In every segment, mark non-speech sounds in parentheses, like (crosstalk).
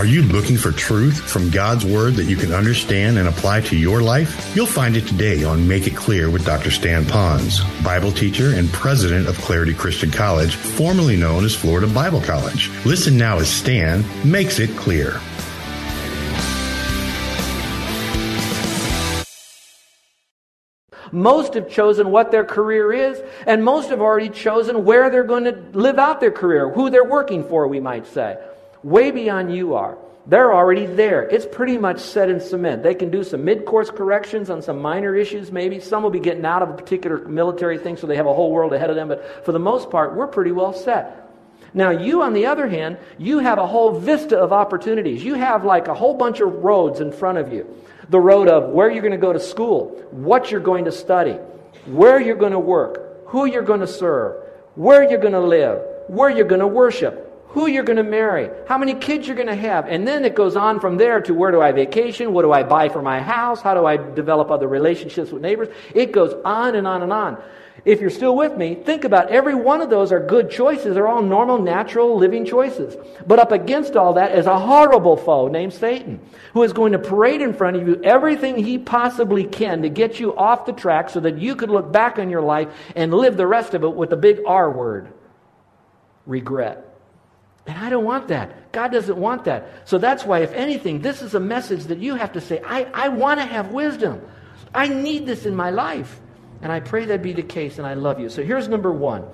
Are you looking for truth from God's Word that you can understand and apply to your life? You'll find it today on Make It Clear with Dr. Stan Ponz, Bible teacher and president of Clarity Christian College, formerly known as Florida Bible College. Listen now as Stan makes it clear. Most have chosen what their career is, and most have already chosen where they're going to live out their career, who they're working for, we might say way beyond you are. They're already there. It's pretty much set in cement. They can do some mid course corrections on some minor issues, maybe. Some will be getting out of a particular military thing, so they have a whole world ahead of them. But for the most part, we're pretty well set. Now, you, on the other hand, you have a whole vista of opportunities. You have like a whole bunch of roads in front of you the road of where you're going to go to school, what you're going to study, where you're going to work, who you're going to serve, where you're going to live, where you're going to worship, who you're going to marry, how many kids you're going to have. And then it goes on from there to where do I vacation? What do I buy for my house? How do I develop other relationships with neighbors? It goes on and on and on. If you're still with me, think about every one of those are good choices. They're all normal, natural, living choices. But up against all that is a horrible foe named Satan, who is going to parade in front of you everything he possibly can to get you off the track so that you could look back on your life and live the rest of it with the big R word regret. And I don't want that. God doesn't want that. So that's why, if anything, this is a message that you have to say, I, I want to have wisdom. I need this in my life. And I pray that be the case, and I love you. So here's number one.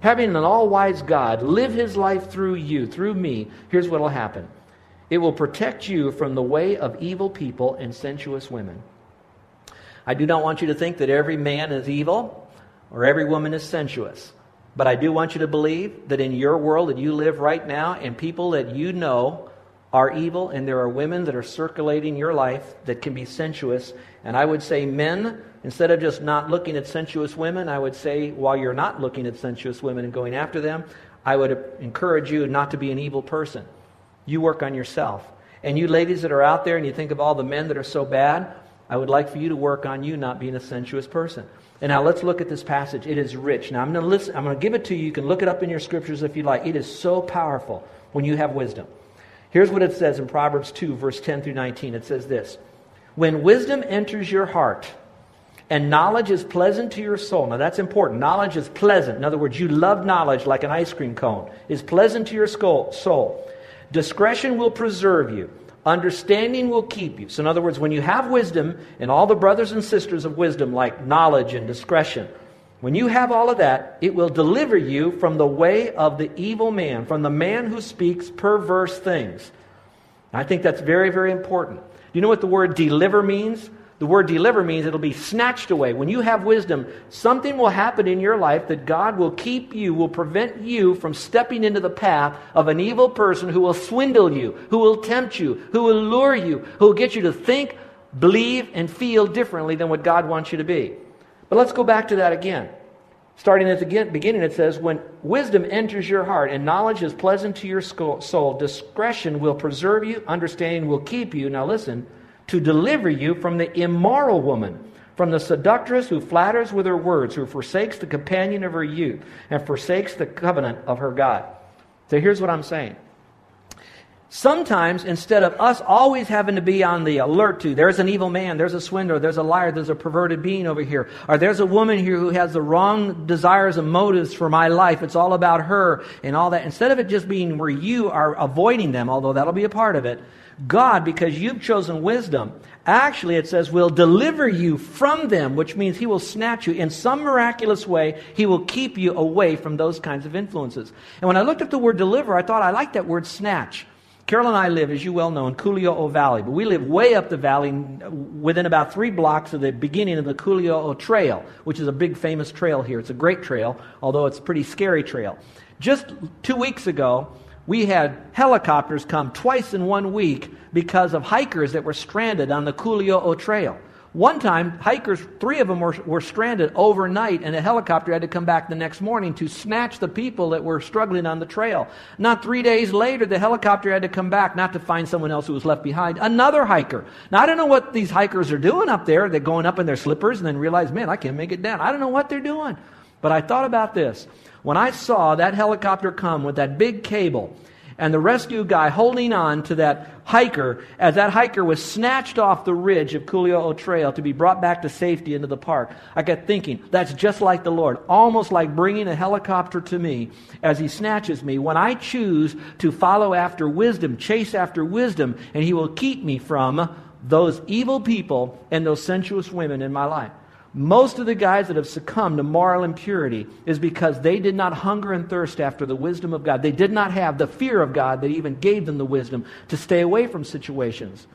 Having an all wise God live his life through you, through me, here's what will happen it will protect you from the way of evil people and sensuous women. I do not want you to think that every man is evil or every woman is sensuous. But I do want you to believe that in your world that you live right now, and people that you know are evil, and there are women that are circulating your life that can be sensuous. And I would say, men, instead of just not looking at sensuous women, I would say, while you're not looking at sensuous women and going after them, I would encourage you not to be an evil person. You work on yourself. And you ladies that are out there and you think of all the men that are so bad, I would like for you to work on you not being a sensuous person. And now let's look at this passage. It is rich. Now I'm going to listen. I'm going to give it to you. You can look it up in your scriptures if you like. It is so powerful when you have wisdom. Here's what it says in Proverbs 2, verse 10 through 19. It says this When wisdom enters your heart, and knowledge is pleasant to your soul. Now that's important. Knowledge is pleasant. In other words, you love knowledge like an ice cream cone. Is pleasant to your soul. Discretion will preserve you. Understanding will keep you. So, in other words, when you have wisdom and all the brothers and sisters of wisdom, like knowledge and discretion, when you have all of that, it will deliver you from the way of the evil man, from the man who speaks perverse things. I think that's very, very important. Do you know what the word deliver means? The word deliver means it'll be snatched away. When you have wisdom, something will happen in your life that God will keep you, will prevent you from stepping into the path of an evil person who will swindle you, who will tempt you, who will lure you, who will get you to think, believe, and feel differently than what God wants you to be. But let's go back to that again. Starting at the beginning, it says, When wisdom enters your heart and knowledge is pleasant to your soul, discretion will preserve you, understanding will keep you. Now listen to deliver you from the immoral woman, from the seductress who flatters with her words, who forsakes the companion of her youth, and forsakes the covenant of her God. So here's what I'm saying. Sometimes, instead of us always having to be on the alert to, there's an evil man, there's a swindler, there's a liar, there's a perverted being over here, or there's a woman here who has the wrong desires and motives for my life, it's all about her and all that. Instead of it just being where you are avoiding them, although that'll be a part of it, God, because you've chosen wisdom, actually it says will deliver you from them, which means he will snatch you in some miraculous way. He will keep you away from those kinds of influences. And when I looked at the word deliver, I thought I like that word snatch. Carol and I live, as you well know, in Kuliouou Valley, but we live way up the valley within about three blocks of the beginning of the Kuliouou Trail, which is a big famous trail here. It's a great trail, although it's a pretty scary trail. Just two weeks ago, we had helicopters come twice in one week because of hikers that were stranded on the Kuliouou Trail. One time, hikers, three of them were, were stranded overnight, and a helicopter had to come back the next morning to snatch the people that were struggling on the trail. Not three days later, the helicopter had to come back, not to find someone else who was left behind, another hiker. Now, I don't know what these hikers are doing up there. They're going up in their slippers and then realize, man, I can't make it down. I don't know what they're doing. But I thought about this. When I saw that helicopter come with that big cable, and the rescue guy holding on to that hiker as that hiker was snatched off the ridge of Kuliouou Trail to be brought back to safety into the park. I kept thinking, that's just like the Lord, almost like bringing a helicopter to me as he snatches me when I choose to follow after wisdom, chase after wisdom, and he will keep me from those evil people and those sensuous women in my life. Most of the guys that have succumbed to moral impurity is because they did not hunger and thirst after the wisdom of God. They did not have the fear of God that even gave them the wisdom to stay away from situations.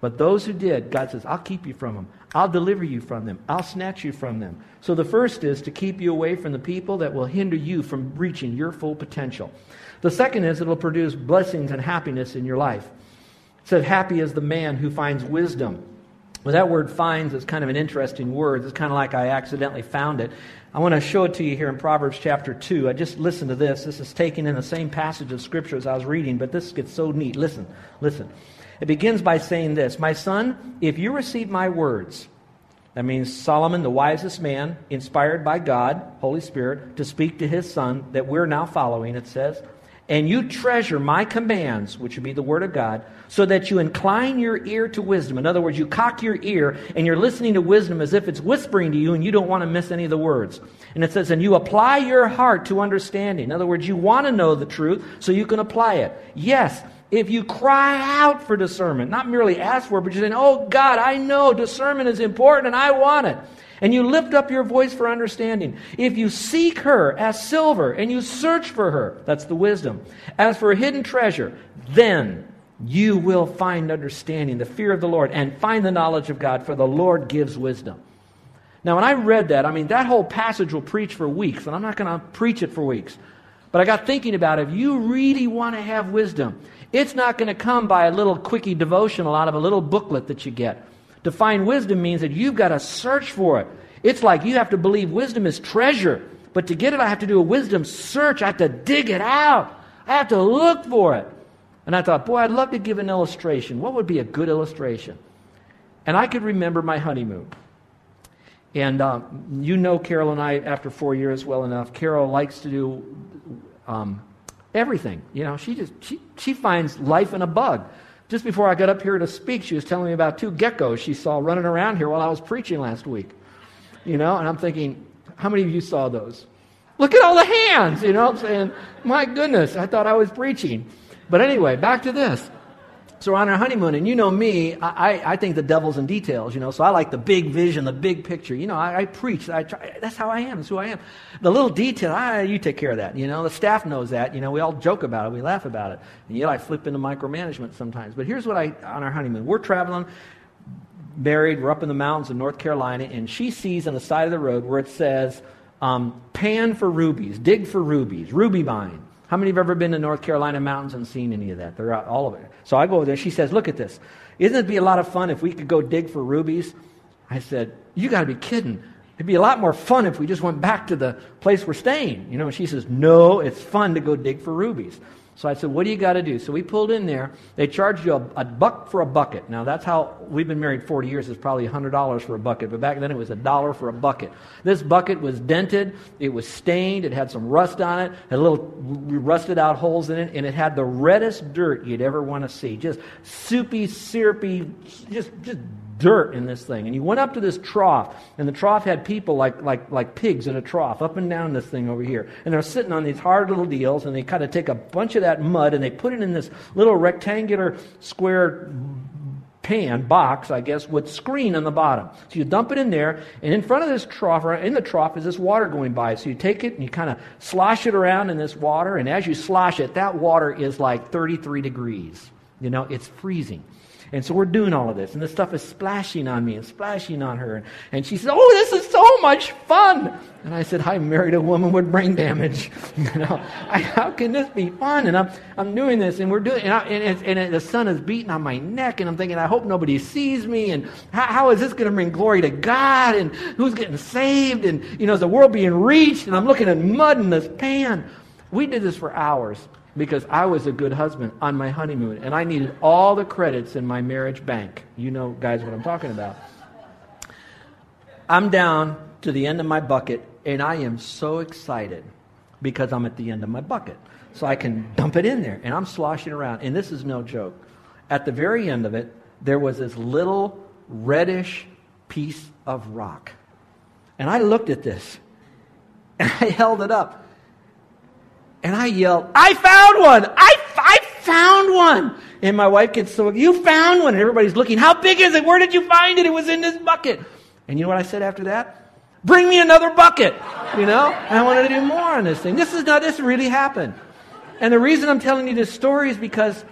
But those who did, God says, I'll keep you from them. I'll deliver you from them. I'll snatch you from them. So the first is to keep you away from the people that will hinder you from reaching your full potential. The second is it'll produce blessings and happiness in your life. It said, Happy is the man who finds wisdom. Well, that word finds is kind of an interesting word. It's kind of like I accidentally found it. I want to show it to you here in Proverbs chapter 2. I just listen to this. This is taken in the same passage of Scripture as I was reading, but this gets so neat. Listen, listen. It begins by saying this My son, if you receive my words, that means Solomon, the wisest man, inspired by God, Holy Spirit, to speak to his son that we're now following, it says, and you treasure my commands, which would be the word of God, so that you incline your ear to wisdom. In other words, you cock your ear and you're listening to wisdom as if it's whispering to you and you don't want to miss any of the words. And it says, and you apply your heart to understanding. In other words, you want to know the truth so you can apply it. Yes, if you cry out for discernment, not merely ask for it, but you're saying, oh God, I know discernment is important and I want it and you lift up your voice for understanding. If you seek her as silver and you search for her, that's the wisdom, as for a hidden treasure, then you will find understanding, the fear of the Lord, and find the knowledge of God, for the Lord gives wisdom. Now, when I read that, I mean, that whole passage will preach for weeks, and I'm not going to preach it for weeks. But I got thinking about it. if you really want to have wisdom, it's not going to come by a little quickie devotional out of a little booklet that you get. To find wisdom means that you've got to search for it. It's like you have to believe wisdom is treasure. But to get it, I have to do a wisdom search. I have to dig it out. I have to look for it. And I thought, boy, I'd love to give an illustration. What would be a good illustration? And I could remember my honeymoon. And um, you know Carol and I, after four years, well enough. Carol likes to do um, everything. You know, she just she, she finds life in a bug. Just before I got up here to speak, she was telling me about two geckos she saw running around here while I was preaching last week. You know, and I'm thinking, how many of you saw those? Look at all the hands, you know I'm saying? My goodness, I thought I was preaching. But anyway, back to this. So we're on our honeymoon, and you know me, I, I think the devil's in details, you know, so I like the big vision, the big picture. You know, I, I preach, I try, that's how I am, that's who I am. The little detail, I, you take care of that, you know, the staff knows that, you know, we all joke about it, we laugh about it. And yet I flip into micromanagement sometimes. But here's what I, on our honeymoon, we're traveling, married, we're up in the mountains of North Carolina, and she sees on the side of the road where it says, um, pan for rubies, dig for rubies, ruby mine. How many have ever been to North Carolina mountains and seen any of that? They're out, all of it. So I go over there. She says, Look at this. Isn't it be a lot of fun if we could go dig for rubies? I said, You got to be kidding. It'd be a lot more fun if we just went back to the place we're staying. You know, she says, No, it's fun to go dig for rubies. So I said, What do you got to do? So we pulled in there. They charged you a, a, buck for a bucket. Now, that's how we've been married 40 years. It's probably $100 for a bucket. But back then, it was a dollar for a bucket. This bucket was dented. It was stained. It had some rust on it, had little rusted out holes in it, and it had the reddest dirt you'd ever want to see. Just soupy, syrupy, just, just dirt in this thing. And you went up to this trough, and the trough had people like, like, like pigs in a trough, up and down this thing over here. And they're sitting on these hard little deals, and they kind of take a bunch of that mud and they put it in this little rectangular square pan, box, I guess, with screen on the bottom. So you dump it in there, and in front of this trough, or in the trough, is this water going by. So you take it and you kind of slosh it around in this water, and as you slosh it, that water is like 33 degrees. You know, it's freezing. And so we're doing all of this, and this stuff is splashing on me and splashing on her. And she says, Oh, this is so much fun. And I said, I married a woman with brain damage. (laughs) you know, I, how can this be fun? And I'm, I'm doing this, and we're doing and, I, and, and, the sun is beating on my neck, and I'm thinking, I hope nobody sees me. And how, how is this going to bring glory to God? And who's getting saved? And, you know, is the world being reached? And I'm looking at mud in this pan. We did this for hours because I was a good husband on my honeymoon and I needed all the credits in my marriage bank. You know, guys, what I'm talking about. I'm down to the end of my bucket and I am so excited because I'm at the end of my bucket. So I can dump it in there and I'm sloshing around. And this is no joke. At the very end of it, there was this little reddish piece of rock. And I looked at this (laughs) and I held it up and I yelled, I found one! I, I found one! And my wife gets so, you found one! And everybody's looking, how big is it? Where did you find it? It was in this bucket. And you know what I said after that? Bring me another bucket! You know? I wanted to do more on this thing. This is not, this really happened. And the reason I'm telling you this story is because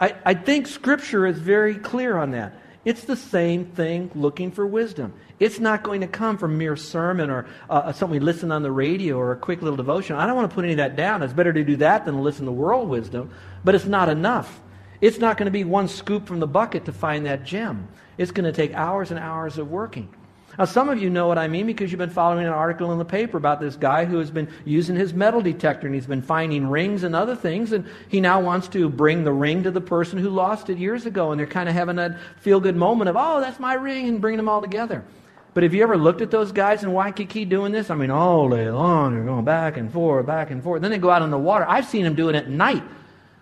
I, I think Scripture is very clear on that. It's the same thing looking for wisdom. It's not going to come from mere sermon or uh, something we listen on the radio or a quick little devotion. I don't want to put any of that down. It's better to do that than listen to world wisdom, but it's not enough. It's not going to be one scoop from the bucket to find that gem. It's going to take hours and hours of working. Now, some of you know what I mean because you've been following an article in the paper about this guy who has been using his metal detector and he's been finding rings and other things, and he now wants to bring the ring to the person who lost it years ago, and they're kind of having that feel good moment of, oh, that's my ring, and bringing them all together. But have you ever looked at those guys in Waikiki doing this? I mean, all day long, they're going back and forth, back and forth. Then they go out in the water. I've seen them doing it at night.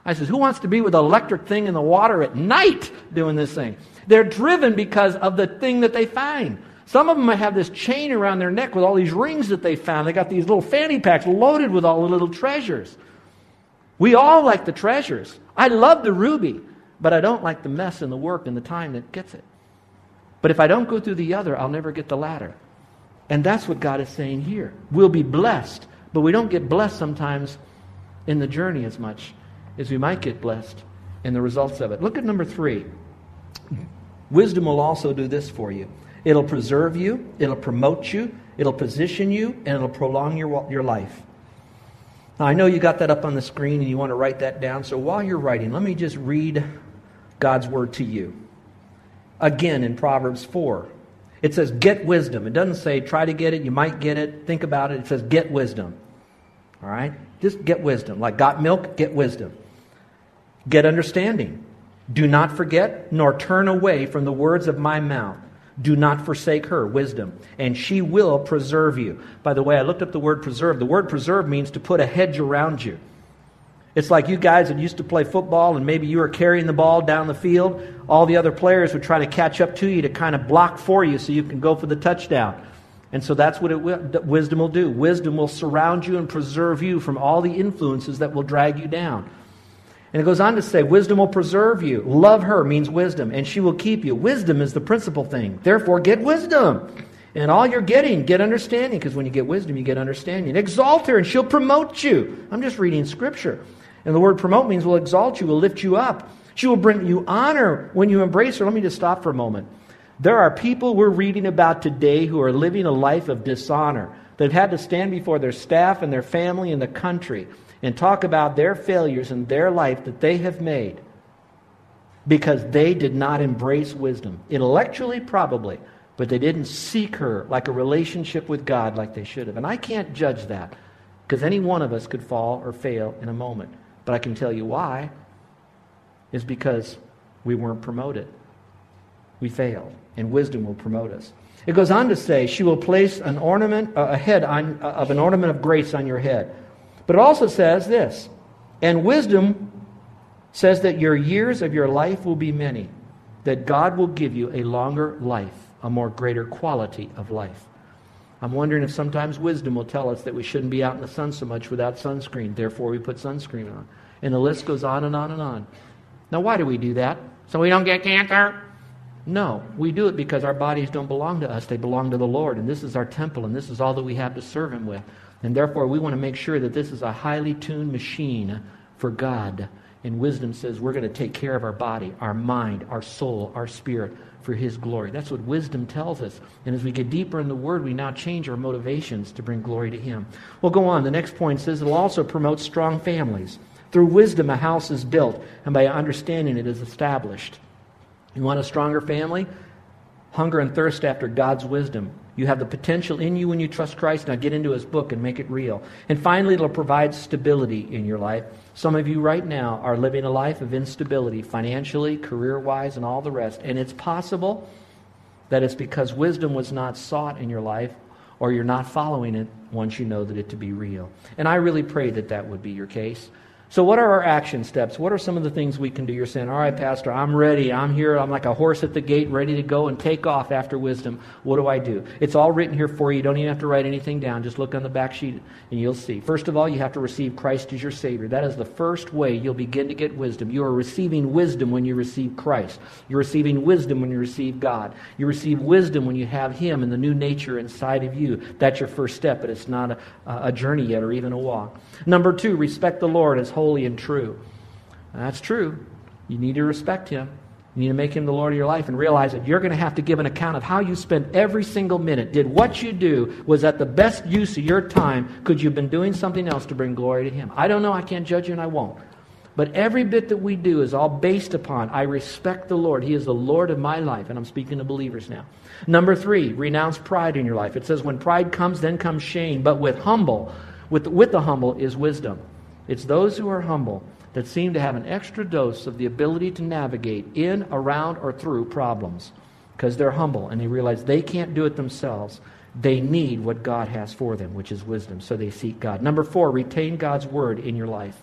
I says, who wants to be with an electric thing in the water at night doing this thing? They're driven because of the thing that they find. Some of them have this chain around their neck with all these rings that they found. They got these little fanny packs loaded with all the little treasures. We all like the treasures. I love the ruby, but I don't like the mess and the work and the time that gets it. But if I don't go through the other, I'll never get the latter. And that's what God is saying here. We'll be blessed, but we don't get blessed sometimes in the journey as much as we might get blessed in the results of it. Look at number three. Wisdom will also do this for you it'll preserve you, it'll promote you, it'll position you, and it'll prolong your, your life. Now, I know you got that up on the screen and you want to write that down, so while you're writing, let me just read God's word to you again in Proverbs 4. It says, get wisdom. It doesn't say try to get it, you might get it, think about it. It says, get wisdom. All right? Just get wisdom. Like got milk, get wisdom. Get understanding. Do not forget nor turn away from the words of my mouth. Do not forsake her, wisdom, and she will preserve you. By the way, I looked up the word preserve. The word preserve means to put a hedge around you. It's like you guys that used to play football and maybe you were carrying the ball down the field. All the other players would try to catch up to you to kind of block for you so you can go for the touchdown. And so that's what will, wisdom will do. Wisdom will surround you and preserve you from all the influences that will drag you down. And it goes on to say, wisdom will preserve you. Love her means wisdom, and she will keep you. Wisdom is the principal thing. Therefore, get wisdom. And all you're getting, get understanding, because when you get wisdom, you get understanding. Exalt her, and she'll promote you. I'm just reading scripture. And the word promote means will exalt you, will lift you up. She will bring you honor when you embrace her. Let me just stop for a moment. There are people we're reading about today who are living a life of dishonor. They've had to stand before their staff and their family and the country and talk about their failures in their life that they have made because they did not embrace wisdom. Intellectually, probably, but they didn't seek her like a relationship with God like they should have. And I can't judge that because any one of us could fall or fail in a moment. But I can tell you why. Is because we weren't promoted. We failed. And wisdom will promote us. It goes on to say, she will place an ornament, a head on, of an ornament of grace on your head. But it also says this, and wisdom says that your years of your life will be many, that God will give you a longer life, a more greater quality of life. I'm wondering if sometimes wisdom will tell us that we shouldn't be out in the sun so much without sunscreen. Therefore, we put sunscreen on. And the list goes on and on and on. Now, why do we do that? So we don't get cancer? No, we do it because our bodies don't belong to us. They belong to the Lord, and this is our temple, and this is all that we have to serve Him with. And therefore, we want to make sure that this is a highly tuned machine for God. And wisdom says we're going to take care of our body, our mind, our soul, our spirit for His glory. That's what wisdom tells us. And as we get deeper in the Word, we now change our motivations to bring glory to Him. Well, go on. The next point says it'll also promote strong families. Through wisdom, a house is built, and by understanding it is established. You want a stronger family? Hunger and thirst after God's wisdom. You have the potential in you when you trust Christ. Now get into His book and make it real. And finally, it'll provide stability in your life. Some of you right now are living a life of instability, financially, career wise, and all the rest. And it's possible that it's because wisdom was not sought in your life or you're not following it once you know that it to be real. And I really pray that that would be your case. So, what are our action steps? What are some of the things we can do? You're saying, All right, Pastor, I'm ready. I'm here. I'm like a horse at the gate, ready to go and take off after wisdom. What do I do? It's all written here for you. You don't even have to write anything down. Just look on the back sheet and you'll see. First of all, you have to receive Christ as your Savior. That is the first way you'll begin to get wisdom. You are receiving wisdom when you receive Christ. You're receiving wisdom when you receive God. You receive wisdom when you have Him and the new nature inside of you. That's your first step, but it's not a, a journey yet or even a walk. Number two, respect the Lord as holy and true. that's true. You need to respect Him. You need to make Him the Lord of your life and realize that you're going to have to give an account of how you spent every single minute. Did what you do, was that the best use of your time? Could you have been doing something else to bring glory to Him? I don't know. I can't judge you and I won't. But every bit that we do is all based upon I respect the Lord. He is the Lord of my life. And I'm speaking to believers now. Number three, renounce pride in your life. It says, when pride comes, then comes shame. But with humble, with, with the humble is wisdom. It's those who are humble that seem to have an extra dose of the ability to navigate in, around, or through problems because they're humble and they realize they can't do it themselves. They need what God has for them, which is wisdom, so they seek God. Number four, retain God's word in your life.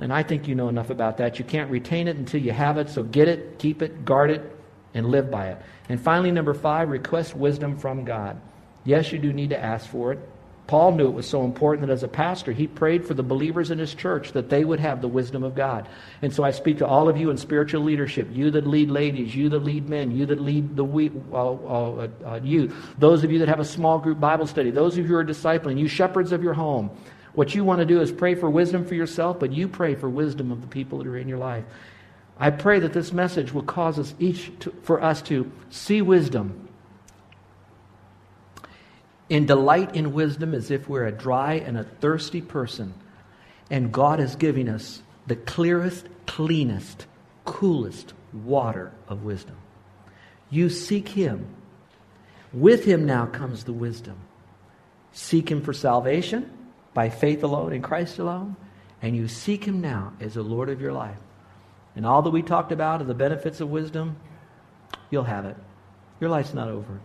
And I think you know enough about that. You can't retain it until you have it, so get it, keep it, guard it, and live by it. And finally, number five, request wisdom from God. Yes, you do need to ask for it. Paul knew it was so important that as a pastor, he prayed for the believers in his church that they would have the wisdom of God. And so I speak to all of you in spiritual leadership, you that lead ladies, you that lead men, you that lead the uh, uh, uh, youth, those of you that have a small group Bible study, those of you who are discipling, you shepherds of your home. What you want to do is pray for wisdom for yourself, but you pray for wisdom of the people that are in your life. I pray that this message will cause us each to, for us to see wisdom and delight in wisdom as if we're a dry and a thirsty person. And God is giving us the clearest, cleanest, coolest water of wisdom. You seek Him. With Him now comes the wisdom. Seek Him for salvation by faith alone in Christ alone, and you seek Him now as the Lord of your life. And all that we talked about of the benefits of wisdom, you'll have it. Your life's not over.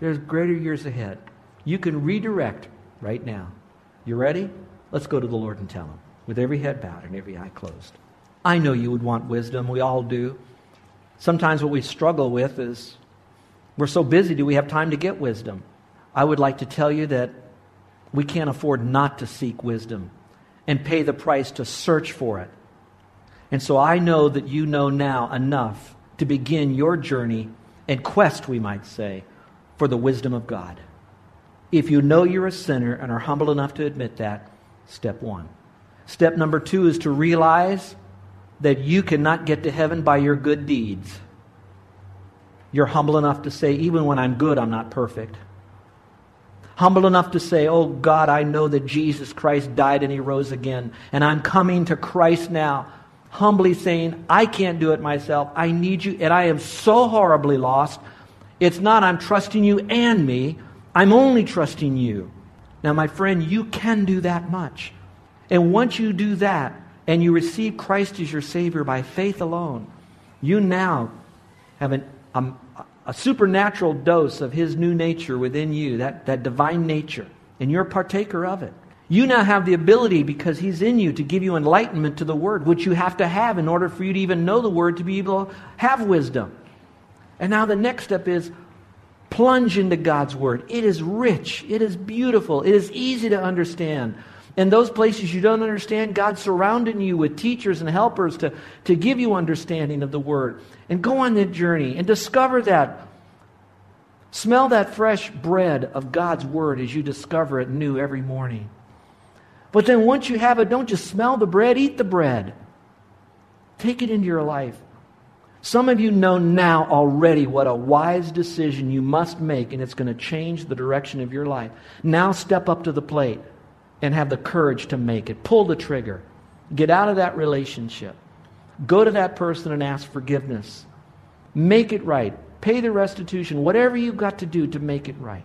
There's greater years ahead. You can redirect right now. You ready? Let's go to the Lord and tell Him with every head bowed and every eye closed. I know you would want wisdom. We all do. Sometimes what we struggle with is we're so busy, do we have time to get wisdom? I would like to tell you that we can't afford not to seek wisdom and pay the price to search for it. And so I know that you know now enough to begin your journey and quest, we might say, for the wisdom of God. If you know you're a sinner and are humble enough to admit that, step one. Step number two is to realize that you cannot get to heaven by your good deeds. You're humble enough to say, even when I'm good, I'm not perfect. Humble enough to say, Oh God, I know that Jesus Christ died and he rose again, and I'm coming to Christ now. Humbly saying, I can't do it myself. I need you, and I am so horribly lost. It's not I'm trusting you and me. I'm only trusting you. Now, my friend, you can do that much. And once you do that and you receive Christ as your Savior by faith alone, you now have an, um, a supernatural dose of His new nature within you, that, that divine nature, and you're a partaker of it. You now have the ability, because He's in you, to give you enlightenment to the Word, which you have to have in order for you to even know the Word, to be able to have wisdom. And now the next step is Plunge into God's Word. It is rich, it is beautiful, it is easy to understand. In those places you don't understand, God's surrounding you with teachers and helpers to, to give you understanding of the Word. And go on that journey and discover that. Smell that fresh bread of God's Word as you discover it new every morning. But then once you have it, don't just smell the bread, eat the bread. Take it into your life. Some of you know now already what a wise decision you must make, and it's going to change the direction of your life. Now step up to the plate and have the courage to make it. Pull the trigger. Get out of that relationship. Go to that person and ask forgiveness. Make it right. Pay the restitution, whatever you've got to do to make it right.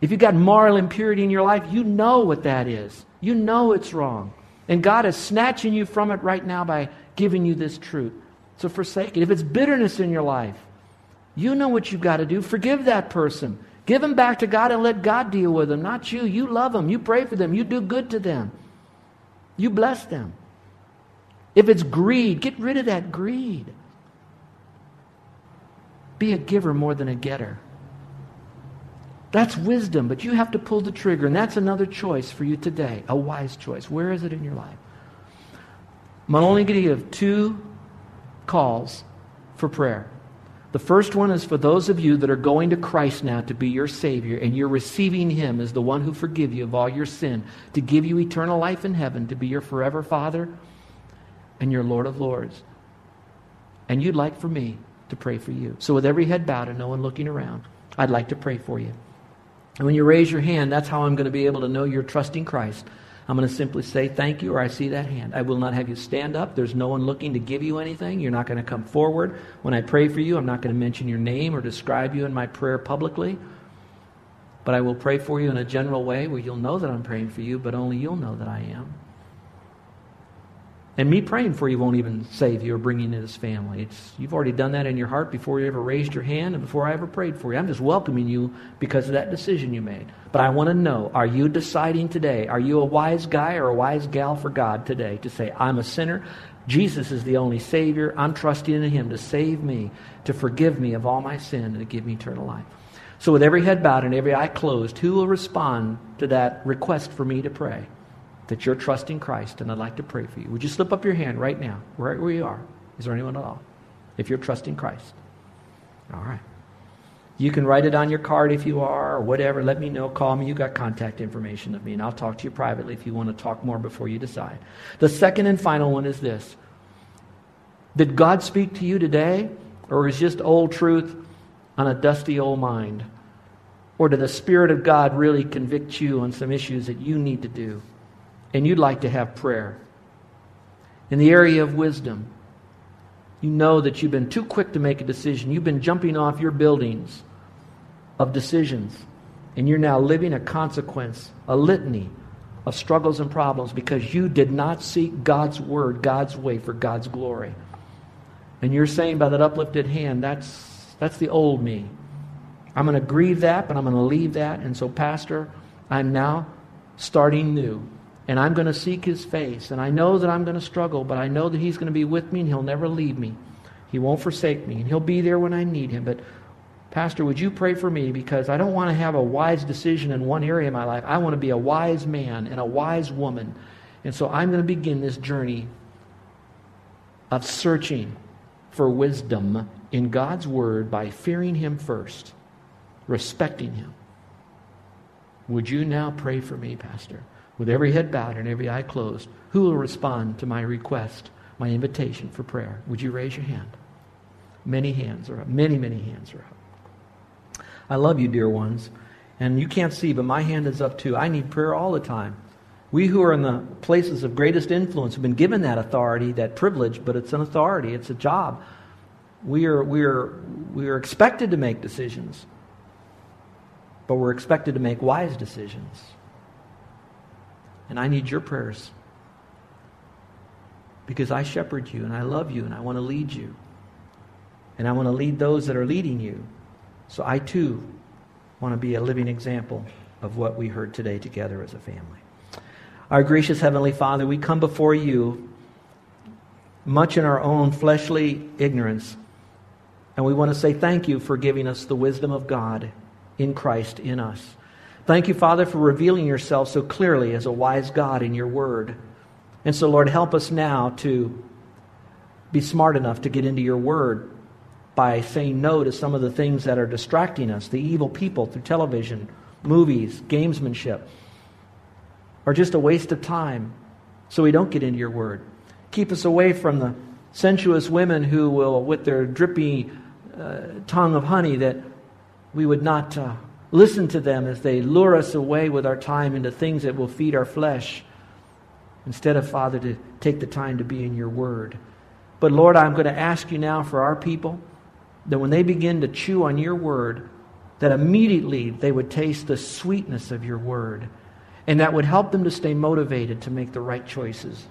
If you've got moral impurity in your life, you know what that is. You know it's wrong. And God is snatching you from it right now by giving you this truth. So forsake it. If it's bitterness in your life, you know what you've got to do. Forgive that person. Give them back to God and let God deal with them, not you. You love them. You pray for them. You do good to them. You bless them. If it's greed, get rid of that greed. Be a giver more than a getter. That's wisdom, but you have to pull the trigger, and that's another choice for you today, a wise choice. Where is it in your life? I'm only going to give two calls for prayer. The first one is for those of you that are going to Christ now to be your Savior, and you're receiving Him as the one who forgive you of all your sin, to give you eternal life in heaven, to be your forever Father and your Lord of Lords. And you'd like for me to pray for you. So, with every head bowed and no one looking around, I'd like to pray for you. And when you raise your hand, that's how I'm going to be able to know you're trusting Christ. I'm going to simply say thank you or I see that hand. I will not have you stand up. There's no one looking to give you anything. You're not going to come forward. When I pray for you, I'm not going to mention your name or describe you in my prayer publicly. But I will pray for you in a general way where you'll know that I'm praying for you, but only you'll know that I am. And me praying for you won't even save you or bring you into this family. It's, you've already done that in your heart before you ever raised your hand and before I ever prayed for you. I'm just welcoming you because of that decision you made. But I want to know are you deciding today? Are you a wise guy or a wise gal for God today to say, I'm a sinner? Jesus is the only Savior. I'm trusting in Him to save me, to forgive me of all my sin, and to give me eternal life. So, with every head bowed and every eye closed, who will respond to that request for me to pray? That you're trusting Christ, and I'd like to pray for you. Would you slip up your hand right now, right where you are? Is there anyone at all? If you're trusting Christ. All right. You can write it on your card if you are, or whatever. Let me know. Call me. You got contact information of me, and I'll talk to you privately if you want to talk more before you decide. The second and final one is this Did God speak to you today, or is just old truth on a dusty old mind? Or did the Spirit of God really convict you on some issues that you need to do? And you'd like to have prayer. In the area of wisdom, you know that you've been too quick to make a decision. You've been jumping off your buildings of decisions, and you're now living a consequence, a litany of struggles and problems because you did not seek God's word, God's way for God's glory. And you're saying by that uplifted hand, that's, that's the old me. I'm going to grieve that, but I'm going to leave that. And so, Pastor, I'm now starting new and I'm going to seek his face. And I know that I'm going to struggle, but I know that he's going to be with me and he'll never leave me. He won't forsake me, and he'll be there when I need him. But, Pastor, would you pray for me? Because I don't want to have a wise decision in one area of my life. I want to be a wise man and a wise woman. And so I'm going to begin this journey of searching for wisdom in God's Word by fearing Him first, respecting Him. Would you now pray for me, Pastor? With every head bowed and every eye closed, who will respond to my request, my invitation for prayer? Would you raise your hand? Many hands are up. Many, many hands are up. I love you, dear ones. And you can't see, but my hand is up too. I need prayer all the time. We who are in the places of greatest influence have been given that authority, that privilege, but it's an authority, it's a job. We are, we are, we are expected to make decisions, but we're expected to make wise decisions. And I need your prayers. Because I shepherd you and I love you and I want to lead you. And I want to lead those that are leading you. So I too want to be a living example of what we heard today together as a family. Our gracious Heavenly Father, we come before you much in our own fleshly ignorance. And we want to say thank you for giving us the wisdom of God in Christ in us. Thank you, Father, for revealing yourself so clearly as a wise God in your word. And so, Lord, help us now to be smart enough to get into your word by saying no to some of the things that are distracting us, the evil people through television, movies, gamesmanship, or just a waste of time so we don't get into your word. Keep us away from the sensuous women who will, with their drippy uh, tongue of honey, that we would not uh, listen to them as they lure us away with our time into things that will feed our flesh. Instead of, Father, to take the time to be in your word. But Lord, I'm going to ask you now for our people that when they begin to chew on your word, that immediately they would taste the sweetness of your word. And that would help them to stay motivated to make the right choices.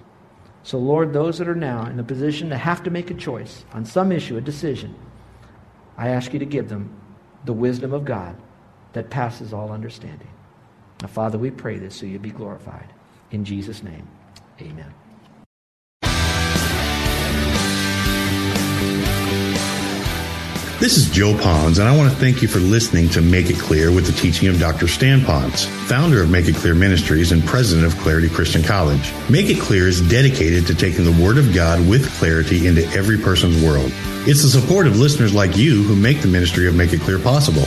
So, Lord, those that are now in the position to have to make a choice on some issue, a decision, I ask you to give them the wisdom of God that passes all understanding. Now, Father, we pray this so you be glorified. In Jesus' name, amen. This is Joe Ponz, and I want to thank you for listening to Make It Clear with the teaching of Dr. Stan Ponz, founder of Make It Clear Ministries and president of Clarity Christian College. Make It Clear is dedicated to taking the Word of God with clarity into every person's world. It's the support of listeners like you who make the ministry of Make It Clear possible.